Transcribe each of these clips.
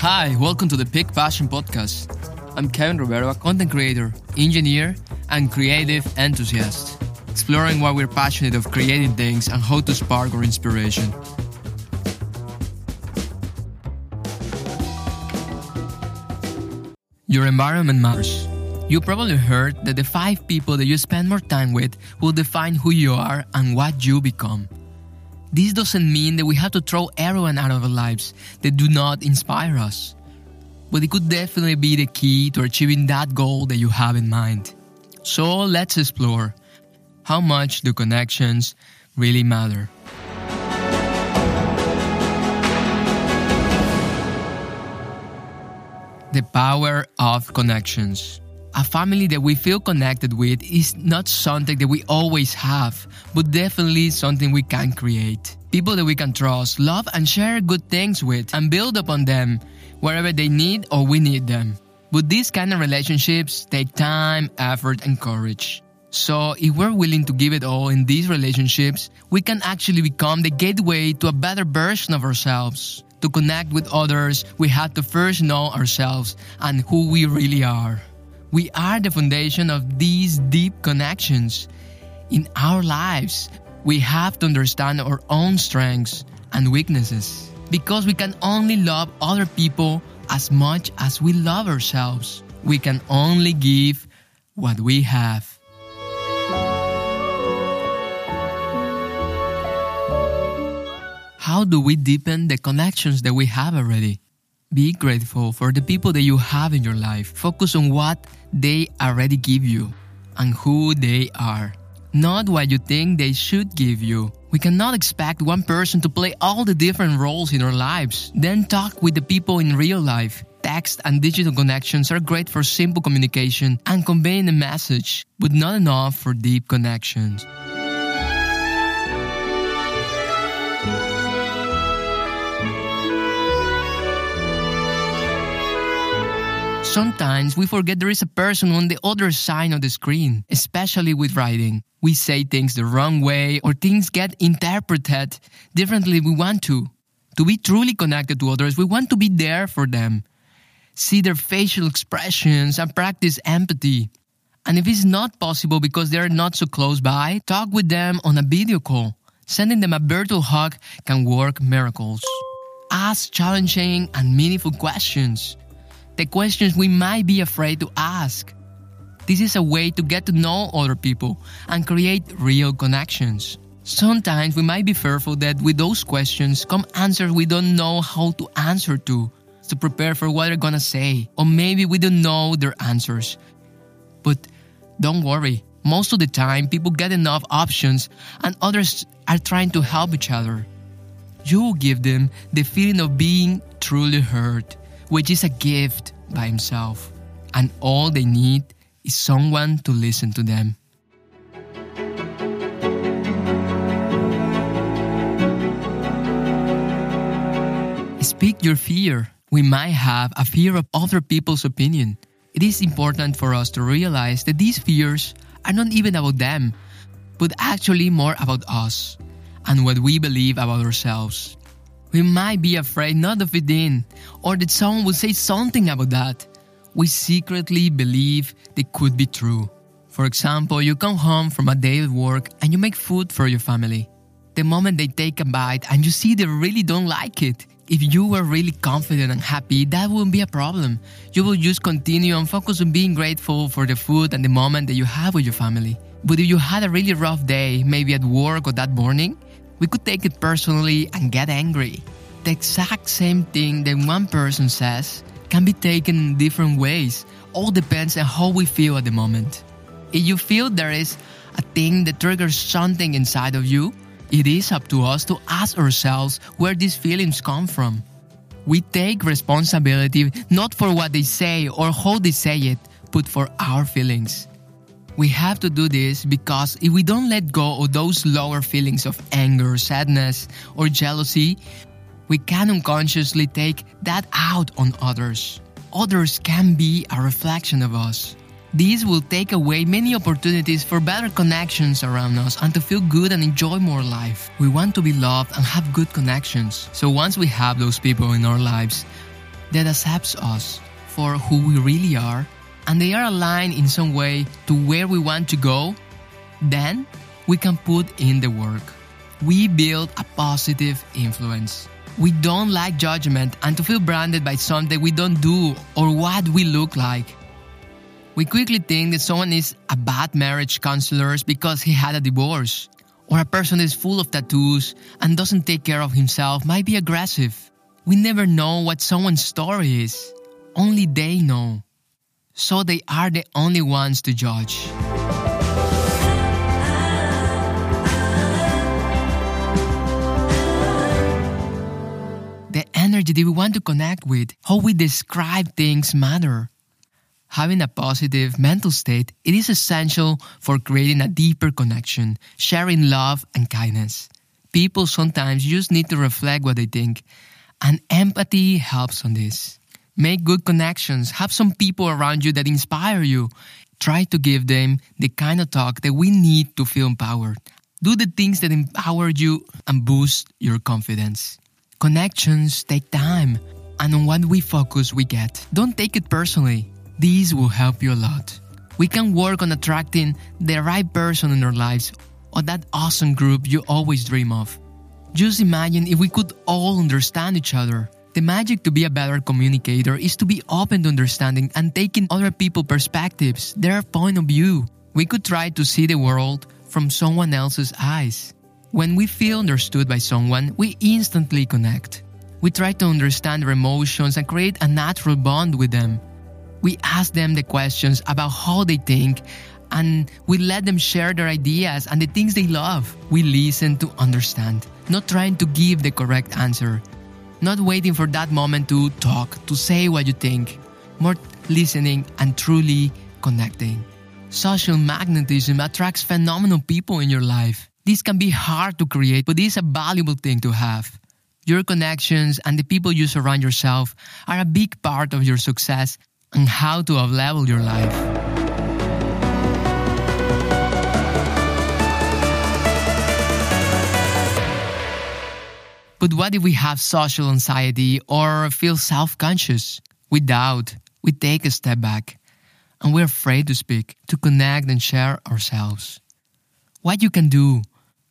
Hi, welcome to the Peak Passion Podcast. I'm Kevin Rivero, a content creator, engineer, and creative enthusiast, exploring why we're passionate of creating things and how to spark our inspiration. Your environment matters. You probably heard that the five people that you spend more time with will define who you are and what you become. This doesn't mean that we have to throw everyone out of our lives that do not inspire us. But it could definitely be the key to achieving that goal that you have in mind. So let's explore how much do connections really matter. The power of connections. A family that we feel connected with is not something that we always have, but definitely something we can create. People that we can trust, love, and share good things with, and build upon them wherever they need or we need them. But these kind of relationships take time, effort, and courage. So, if we're willing to give it all in these relationships, we can actually become the gateway to a better version of ourselves. To connect with others, we have to first know ourselves and who we really are. We are the foundation of these deep connections. In our lives, we have to understand our own strengths and weaknesses because we can only love other people as much as we love ourselves. We can only give what we have. How do we deepen the connections that we have already? Be grateful for the people that you have in your life. Focus on what they already give you and who they are, not what you think they should give you. We cannot expect one person to play all the different roles in our lives. Then talk with the people in real life. Text and digital connections are great for simple communication and conveying a message, but not enough for deep connections. Sometimes we forget there is a person on the other side of the screen, especially with writing. We say things the wrong way or things get interpreted differently we want to. To be truly connected to others, we want to be there for them. See their facial expressions and practice empathy. And if it's not possible because they're not so close by, talk with them on a video call. Sending them a virtual hug can work miracles. Ask challenging and meaningful questions the questions we might be afraid to ask. This is a way to get to know other people and create real connections. Sometimes we might be fearful that with those questions come answers we don't know how to answer to, to prepare for what they're gonna say, or maybe we don't know their answers. But don't worry, most of the time people get enough options and others are trying to help each other. You will give them the feeling of being truly heard which is a gift by himself, and all they need is someone to listen to them. Speak your fear. We might have a fear of other people's opinion. It is important for us to realize that these fears are not even about them, but actually more about us and what we believe about ourselves. We might be afraid not of it in, or that someone will say something about that. We secretly believe they could be true. For example, you come home from a day at work and you make food for your family. The moment they take a bite and you see they really don't like it, if you were really confident and happy, that wouldn't be a problem. You will just continue and focus on being grateful for the food and the moment that you have with your family. But if you had a really rough day, maybe at work or that morning, we could take it personally and get angry. The exact same thing that one person says can be taken in different ways. All depends on how we feel at the moment. If you feel there is a thing that triggers something inside of you, it is up to us to ask ourselves where these feelings come from. We take responsibility not for what they say or how they say it, but for our feelings. We have to do this because if we don't let go of those lower feelings of anger, sadness, or jealousy, we can unconsciously take that out on others. Others can be a reflection of us. These will take away many opportunities for better connections around us and to feel good and enjoy more life. We want to be loved and have good connections. So once we have those people in our lives, that accepts us for who we really are and they are aligned in some way to where we want to go, then we can put in the work. We build a positive influence. We don't like judgment and to feel branded by something we don't do or what we look like. We quickly think that someone is a bad marriage counselor because he had a divorce, or a person is full of tattoos and doesn't take care of himself might be aggressive. We never know what someone's story is. Only they know. So they are the only ones to judge. The energy that we want to connect with, how we describe things matter. Having a positive mental state, it is essential for creating a deeper connection, sharing love and kindness. People sometimes just need to reflect what they think, and empathy helps on this. Make good connections, have some people around you that inspire you. Try to give them the kind of talk that we need to feel empowered. Do the things that empower you and boost your confidence. Connections take time, and on what we focus, we get. Don't take it personally. These will help you a lot. We can work on attracting the right person in our lives or that awesome group you always dream of. Just imagine if we could all understand each other. The magic to be a better communicator is to be open to understanding and taking other people's perspectives, their point of view. We could try to see the world from someone else's eyes. When we feel understood by someone, we instantly connect. We try to understand their emotions and create a natural bond with them. We ask them the questions about how they think and we let them share their ideas and the things they love. We listen to understand, not trying to give the correct answer, not waiting for that moment to talk, to say what you think, more listening and truly connecting. Social magnetism attracts phenomenal people in your life. This can be hard to create, but it is a valuable thing to have. Your connections and the people you surround yourself are a big part of your success and how to uplevel your life. But what if we have social anxiety or feel self conscious? We doubt, we take a step back, and we're afraid to speak, to connect and share ourselves. What you can do?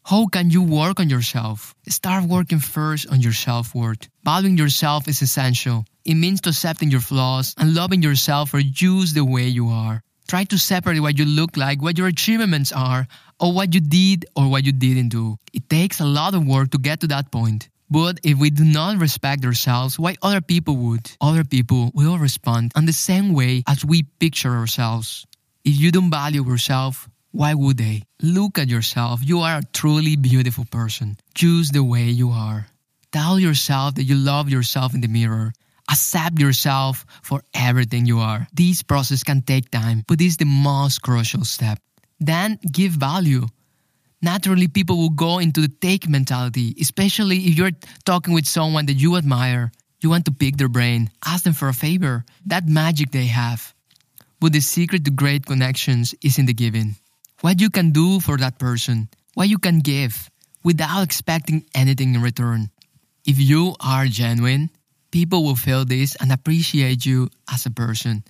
How can you work on yourself? Start working first on your self worth. Valuing yourself is essential. It means to accepting your flaws and loving yourself for just the way you are. Try to separate what you look like, what your achievements are, or what you did or what you didn't do. It takes a lot of work to get to that point. But if we do not respect ourselves, why other people would? Other people will respond in the same way as we picture ourselves. If you don't value yourself, why would they? Look at yourself. You are a truly beautiful person. Choose the way you are. Tell yourself that you love yourself in the mirror. Accept yourself for everything you are. This process can take time, but it's the most crucial step. Then give value naturally people will go into the take mentality, especially if you're talking with someone that you admire. You want to pick their brain, ask them for a favor, that magic they have. But the secret to great connections is in the giving. What you can do for that person, what you can give without expecting anything in return. If you are genuine, people will feel this and appreciate you as a person.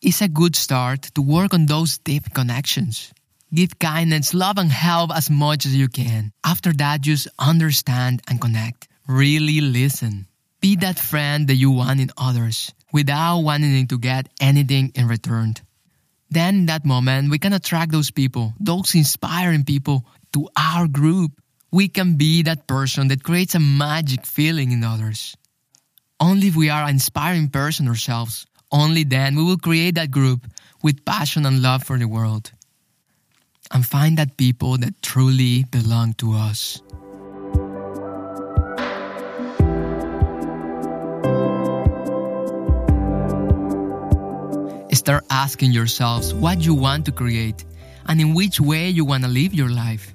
It's a good start to work on those deep connections. Give kindness, love, and help as much as you can. After that, just understand and connect. Really listen. Be that friend that you want in others without wanting to get anything in return. Then, in that moment, we can attract those people, those inspiring people to our group. We can be that person that creates a magic feeling in others. Only if we are an inspiring person ourselves, only then we will create that group with passion and love for the world and find that people that truly belong to us. Start asking yourselves what you want to create and in which way you want to live your life.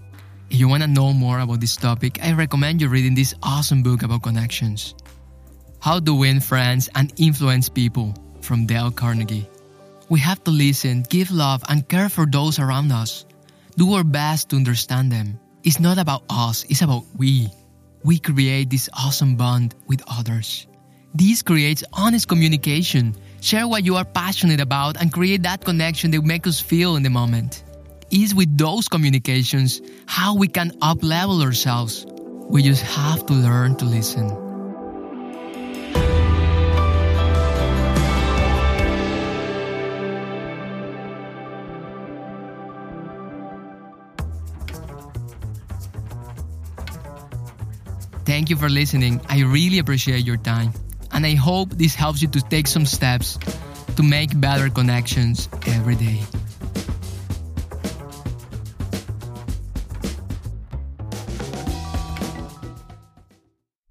If you want to know more about this topic, I recommend you reading this awesome book about connections. How to Win Friends and Influence People from Dale Carnegie. We have to listen, give love, and care for those around us do our best to understand them. It's not about us, it's about we. We create this awesome bond with others. This creates honest communication. Share what you are passionate about and create that connection that makes us feel in the moment. Is with those communications how we can up level ourselves. We just have to learn to listen. Thank you for listening. I really appreciate your time. And I hope this helps you to take some steps to make better connections every day.